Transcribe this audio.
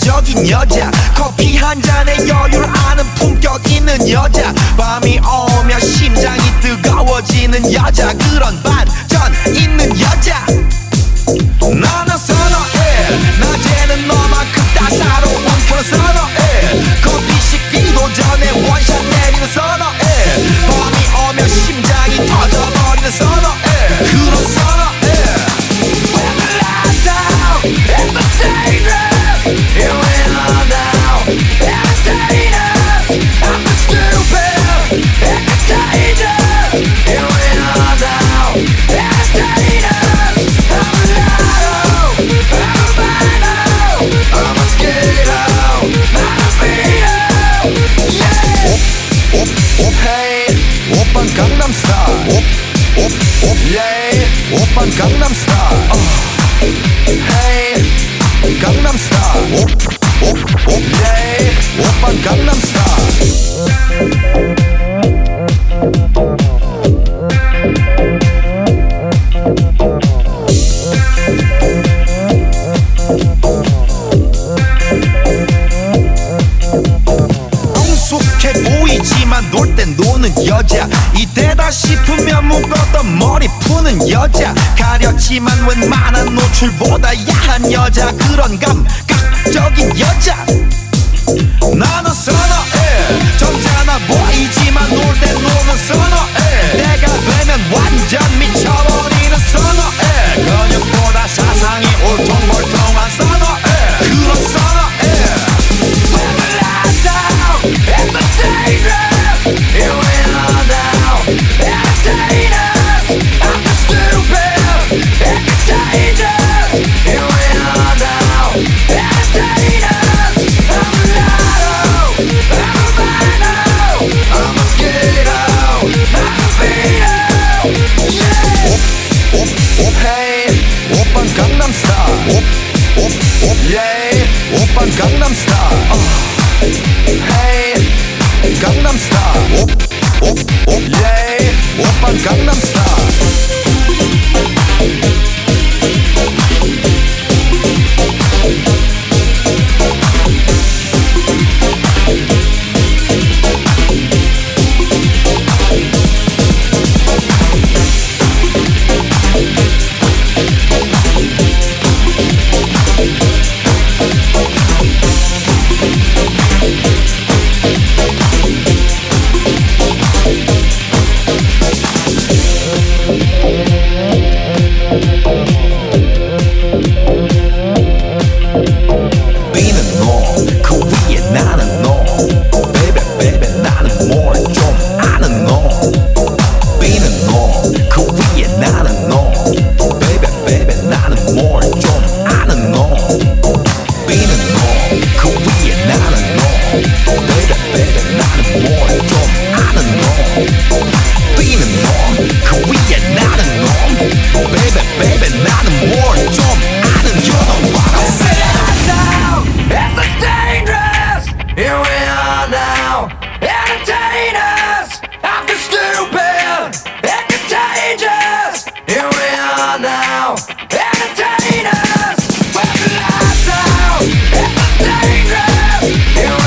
인간적인 여자 커피 한 잔에 여유를 아는 품격 있는 여자. 밤이 오면 심장이 뜨거워지는 여자. 그런 반 Оп, хей, опан Gangnam Style Оп, оп, оп, ей, опан Gangnam Style Хей, Gangnam Style Оп, оп, оп, ей, опан Gangnam 푸는 여자. 이때다 싶으면 묶었던 머리 푸는 여자. 가렸지만 웬만한 노출보다 야한 여자. 그런 감각적인 여자. 나 Gangnam Star. Op, op, op, jij. Op aan Gangnam Star. dangerous. You